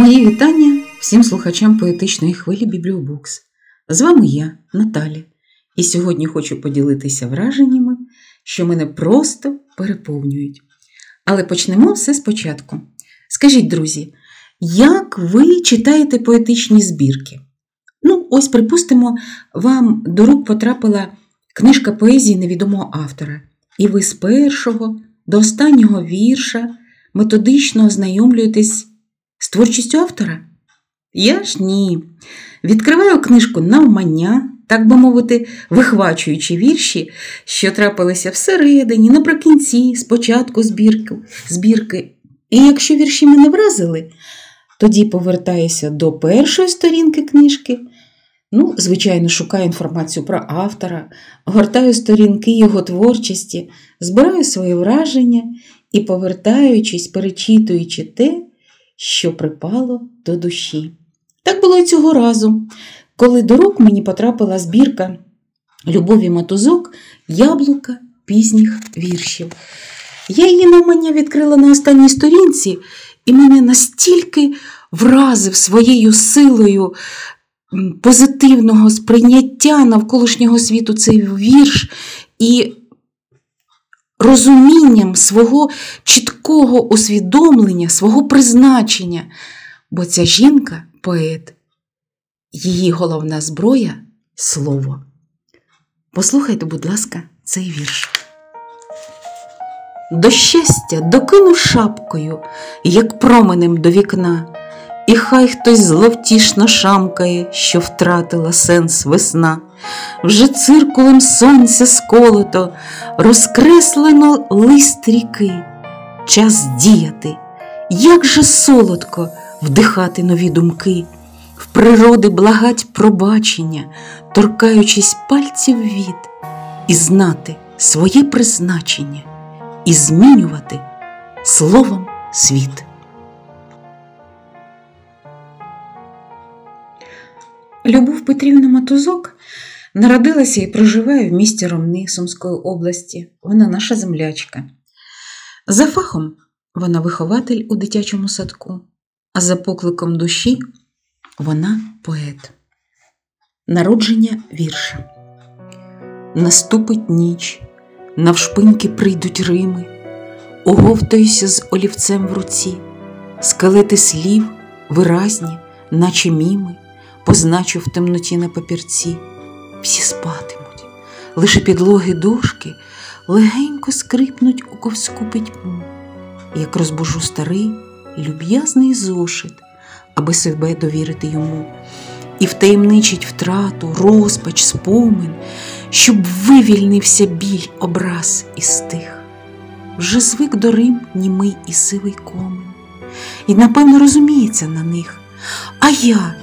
Мої вітання всім слухачам поетичної хвилі Бібліобукс. З вами я, Наталя, і сьогодні хочу поділитися враженнями, що мене просто переповнюють. Але почнемо все спочатку. Скажіть, друзі, як ви читаєте поетичні збірки? Ну, ось, припустимо, вам до рук потрапила книжка поезії невідомого автора, і ви з першого до останнього вірша методично ознайомлюєтесь з творчістю автора? Я ж ні. Відкриваю книжку навмання, так би мовити, вихвачуючи вірші, що трапилися всередині, наприкінці, спочатку збірки, збірки. І якщо вірші мене вразили, тоді повертаюся до першої сторінки книжки. Ну, звичайно, шукаю інформацію про автора, гортаю сторінки його творчості, збираю свої враження і, повертаючись, перечитуючи те, що припало до душі. Так було і цього разу, коли до рук мені потрапила збірка Любові Матузок Яблука пізніх віршів. Я її навмання відкрила на останній сторінці, і мене настільки вразив своєю силою позитивного сприйняття навколишнього світу цей вірш і розумінням свого чіткого усвідомлення, свого призначення. Бо ця жінка поет, її головна зброя слово. Послухайте, будь ласка, цей вірш. До щастя докину шапкою, як променем до вікна, і хай хтось зловтішно шамкає, що втратила сенс весна. Вже циркулем сонця сколото, розкреслено лист ріки, час діяти, як же солодко вдихати нові думки, в природи благать пробачення, торкаючись пальців від, і знати своє призначення, і змінювати словом світ. Любов Петрівна Матузок народилася і проживає в місті Ромни Сумської області. Вона наша землячка. За фахом вона вихователь у дитячому садку, а за покликом душі вона поет. Народження вірша. Наступить ніч, навшпиньки прийдуть Рими, оговтаюся з олівцем в руці, скелети слів виразні, наче міми, позначу в темноті на папірці. Всі спатимуть, лише підлоги дошки легенько скрипнуть у ковську пітьму, як розбужу старий люб'язний зошит, аби себе довірити йому, і втаємничить втрату, розпач, спомин, щоб вивільнився біль образ і стих. Вже звик до Рим німий і сивий комен, і, напевно, розуміється на них. А я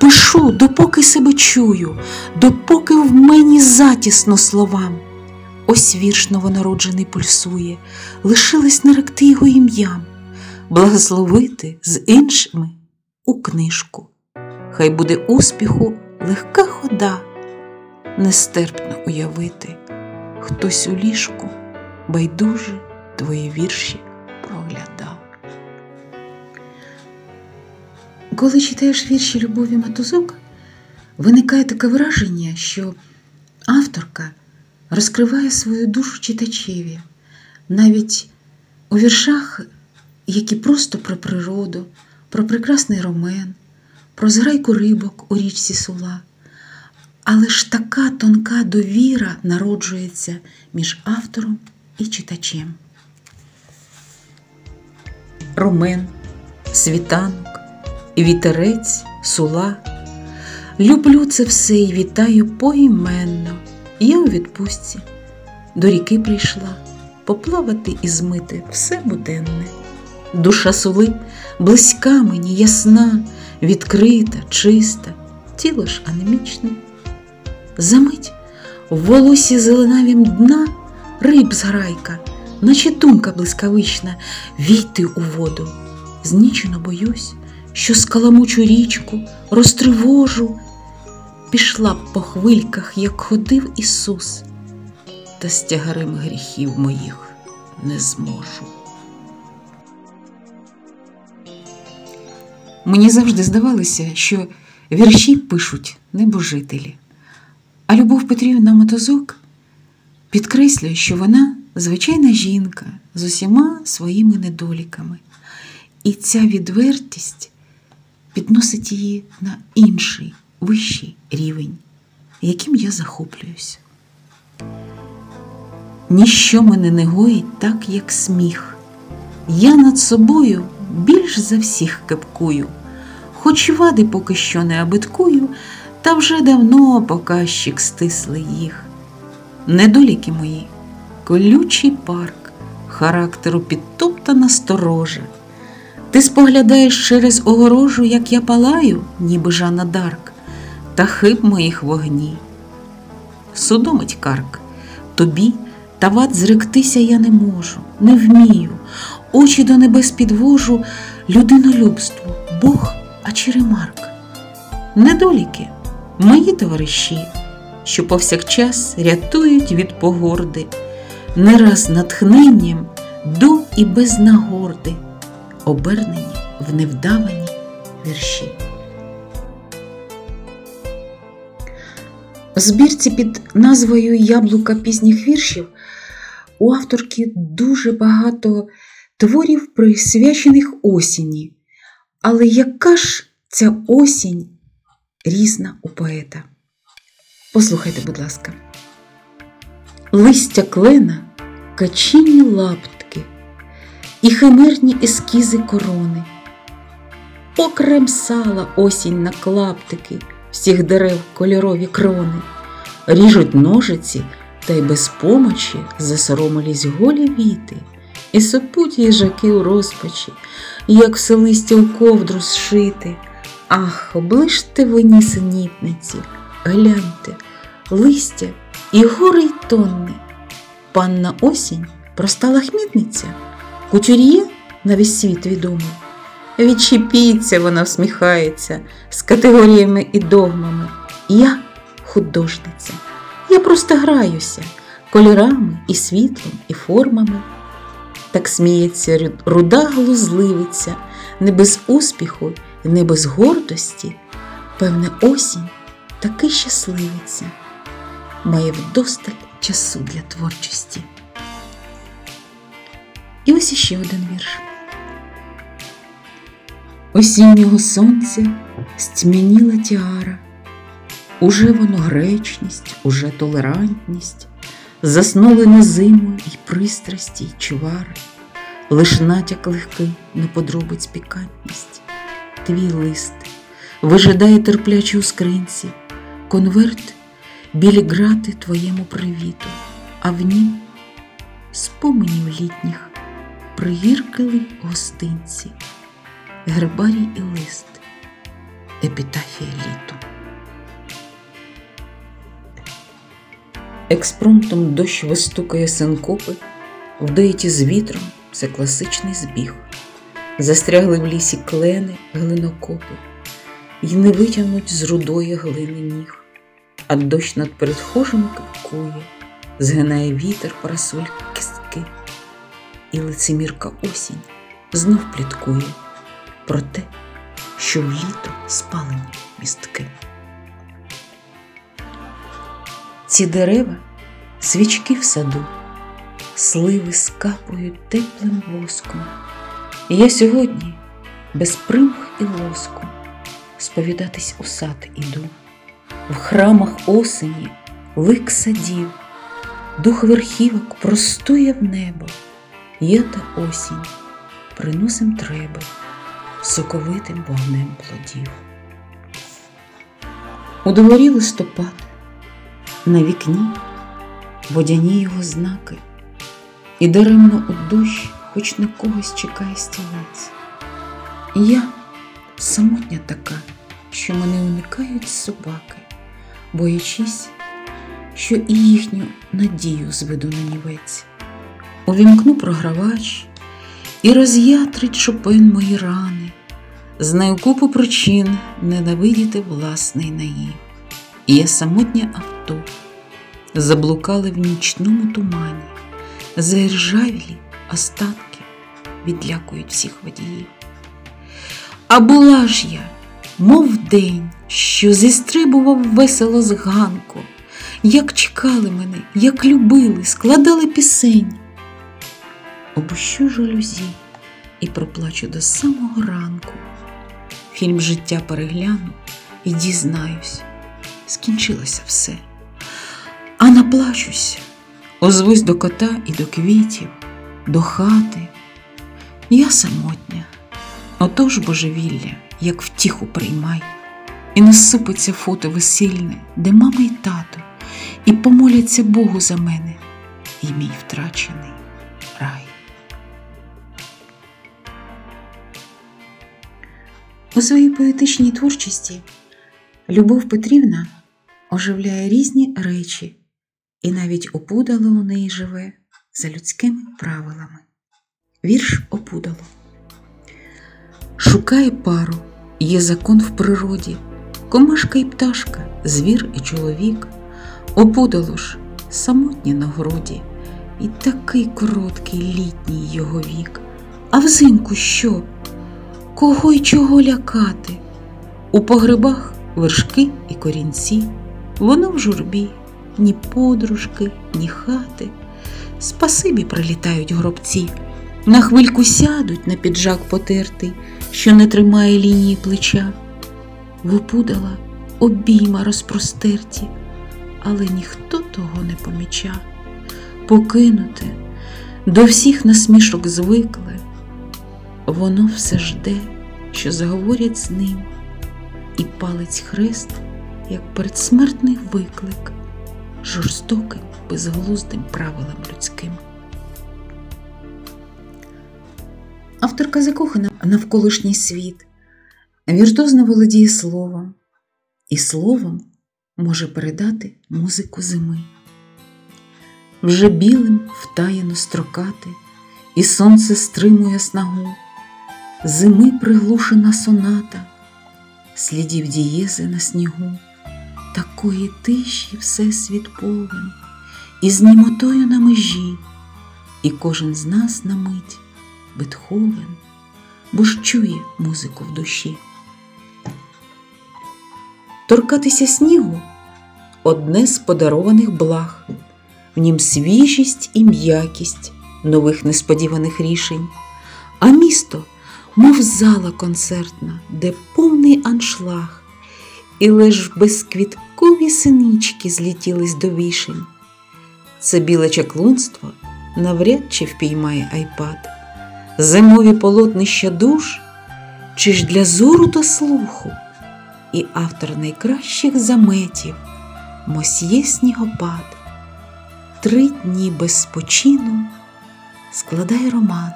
пишу, допоки себе чую, допоки в мені затісно словам. Ось вірш новонароджений пульсує, лишилось наректи його ім'ям, благословити з іншими у книжку. Хай буде успіху легка хода, нестерпно уявити, хтось у ліжку байдуже твої вірші проглядав. Коли читаєш вірші Любові Матузок, виникає таке враження, що авторка розкриває свою душу читачеві, навіть у віршах, які просто про природу, про прекрасний ромен, про зграйку рибок у річці Сула. Але ж така тонка довіра народжується між автором і читачем. Ромен, світанок, вітерець, сула. Люблю це все і вітаю поіменно. Я у відпустці до ріки прийшла поплавати і змити все буденне. Душа сули близька мені, ясна, відкрита, чиста, тіло ж анемічне. Замить в волосі зеленавім дна риб зграйка, наче думка блискавична, війти у воду. Знічено боюсь, що скаламучу річку розтривожу, пішла б по хвильках, як ходив Ісус, та з тягарем гріхів моїх не зможу. Мені завжди здавалося, що вірші пишуть небожителі. А Любов Петрівна Мотозок підкреслює, що вона звичайна жінка з усіма своїми недоліками. І ця відвертість підносить її на інший вищий рівень, яким я захоплююсь. Ніщо мене не гоїть так, як сміх. Я над собою більш за всіх кепкую, хоч вади поки що не абиткую, та вже давно показчик стисли їх. Недоліки мої, колючий парк, характеру підтоптана сторожа. Ти споглядаєш через огорожу, як я палаю, ніби Жанна Дарк, та хиб моїх вогні. Судомить карк, тобі та вад зректися я не можу, не вмію, очі до небес підвожу, людинолюбству, Бог, а чи ремарк. Недоліки, мої товариші, що повсякчас рятують від погорди, не раз натхненням до і без нагорди, обернені в невдавані вірші. В збірці під назвою Яблука пізніх віршів у авторки дуже багато творів, присвячених осені. Але яка ж ця осінь різна у поета? Послухайте, будь ласка. Листя клена, качінні лаптки і химерні ескізи корони. Окрем сала осінь на клаптики всіх дерев кольорові крони, ріжуть ножиці та й без помочі засоромились голі віти, і сопуть їжаки у розпачі, як все листя у ковдру зшити. Ах, оближте ви нісенітниці, гляньте, листя і гори й тонни. Панна осінь проста лахмітниця, кутюр'є на весь світ відомий. Відчепіться, вона всміхається з категоріями і догмами. Я художниця. Я просто граюся кольорами і світлом, і формами. Так сміється руда глузливиця, не без успіху, не без гордості. Певне, осінь таки щасливиця, має вдосталь часу для творчості. І ось іще один вірш. Осіннього сонця стьмяніла тіара, уже воно гречність, уже толерантність, заснули на зиму й пристрасті, й чувари, лиш натяк легкий не подробить пікантність. Твій лист вижидає терпляче у скринці, конверт білі грати твоєму привіту, а в нім споменів літніх пригіркали гостинці. Гербарій і лист, епітафія літу. Експромтом дощ вистукає синкопи, в з вітром це класичний збіг. Застрягли в лісі клени, глинокопи, й не витягнуть з рудої глини ніг, а дощ над передхожими кипкує, згинає вітер парасоль кістки, і лицемірка осінь знов пліткує про те, що в літо спалені містки. Ці дерева свічки в саду, сливи скапують теплим воском. І я сьогодні без примх і лоску сповідатись у сад іду, в храмах осені лик садів, дух верхівок простує в небо, я та осінь приносим треби соковитим вогнем плодів. У дворі листопад, на вікні водяні його знаки, і даремно у дощ хоч на когось чекає стілець. Я самотня така, що мене уникають собаки, боячись, що і їхню надію зведу на нівець. Увімкну програвач і роз'ятрить шопин мої рани, знаю купу причин ненавидіти власний наїв. І я самотнє авто заблукали в нічному тумані, заіржавілі остатки відлякують всіх водіїв. А була ж я, мов день, що зістрибував весело з ганку, як чекали мене, як любили, складали пісень. Обущу жалюзі і проплачу до самого ранку. Фільм життя перегляну і дізнаюсь, скінчилося все. А наплачусь, озвусь до кота і до квітів, до хати. Я самотня, отож божевілля, як втіху приймай, і насупиться фото весільне, де мама й тато, і помоляться Богу за мене, і мій втрачений У своїй поетичній творчості Любов Петрівна оживляє різні речі, і навіть опудало у неї живе за людськими правилами. Вірш опудало. Шукає пару, є закон в природі, комашка і пташка, звір і чоловік, опудало ж самотні на городі, і такий короткий літній його вік. А взимку що? Кого й чого лякати? У погребах вершки і корінці, воно в журбі, ні подружки, ні хати. Спасибі прилітають гробці, на хвильку сядуть на піджак потертий, що не тримає лінії плеча. Вопудала обійма розпростерті, але ніхто того не помічав. Покинуте, до всіх насмішок звикле, воно все жде, що заговорять з ним, і палець хрест, як передсмертний виклик, жорстоким, безглуздим правилам людським. Авторка закохана навколишній світ, віртузно володіє словом, і словом може передати музику зими. Вже білим втаєно строкати, і сонце стримує снагу, зими приглушена соната, слідів дієзи на снігу, такої тиші всесвіт повен, і з німотою на межі, і кожен з нас на мить Бетховен, бо ж чує музику в душі. Торкатися снігу одне з подарованих благ, в нім свіжість і м'якість нових несподіваних рішень, а місто, мов зала концертна, де повний аншлаг, і лиш безквіткові синички злітілись до вішень. Це біле чаклунство навряд чи впіймає айпад, зимові полотнища душ, чи ж для зору та слуху, і автор найкращих заметів Мосьє Снігопад. Три дні без спочину складай роман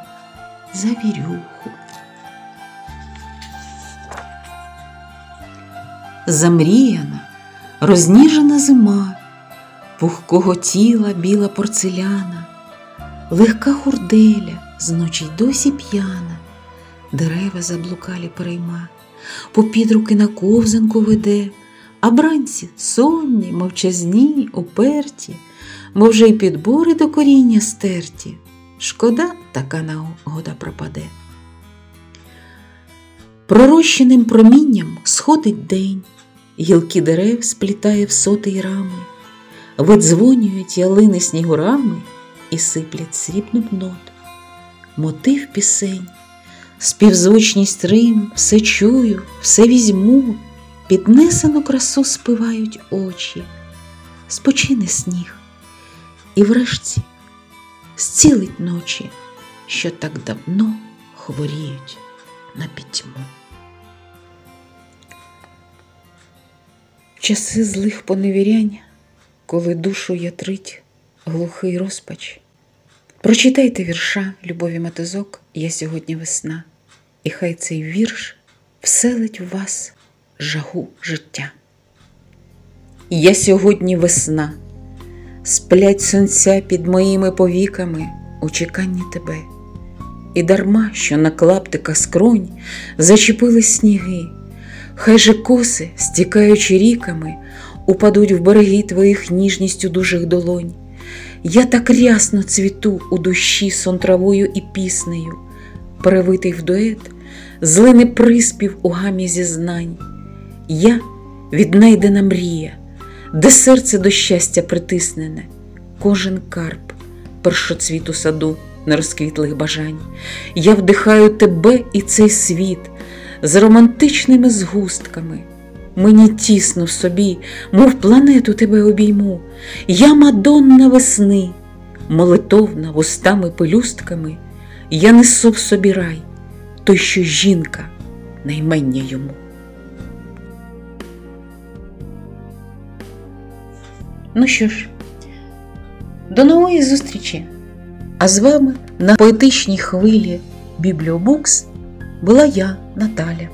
за вірюху. Замріяна, розніжена зима, пухкого тіла біла порцеляна, легка хурделя з ночі досі п'яна, дерева заблукалі перейма, попід руки на ковзанку веде, а бранці сонні, мовчазні, уперті, мов вже й підбори до коріння стерті. Шкода, така нагода пропаде. Пророщеним промінням сходить день, гілки дерев сплітає в сотий рами, видзвонюють ялини снігурами і сиплять срібну нот. Мотив пісень, співзвучність рим, все чую, все візьму, піднесену красу спивають очі, спочине сніг, і врешті зцілить ночі, що так давно хворіють на пітьму. Часи злих поневірянь, коли душу ятрить глухий розпач, прочитайте вірша Любові Матизок Я сьогодні весна, і хай цей вірш вселить в вас жагу життя. Я сьогодні весна, сплять сонця під моїми повіками у чеканні тебе, і дарма, що на клаптика скронь зачепили сніги, хай же коси, стікаючи ріками, упадуть в береги твоїх ніжністю дужих долонь. Я так рясно цвіту у душі сон травою і піснею, перевитий в дует злине приспів у гамі зізнань. Я віднайдена мрія, де серце до щастя притиснене, кожен карп, першоцвіт у саду нерозквітлих бажань. Я вдихаю тебе і цей світ з романтичними згустками. Мені тісно собі, мов планету тебе обійму. Я мадонна весни, молитовна вустами пелюстками. Я несу в собі рай, той, що жінка, наймення йому. Ну що ж, до нової зустрічі! А з вами на поетичній хвилі Бібліобукс була я, Наталя.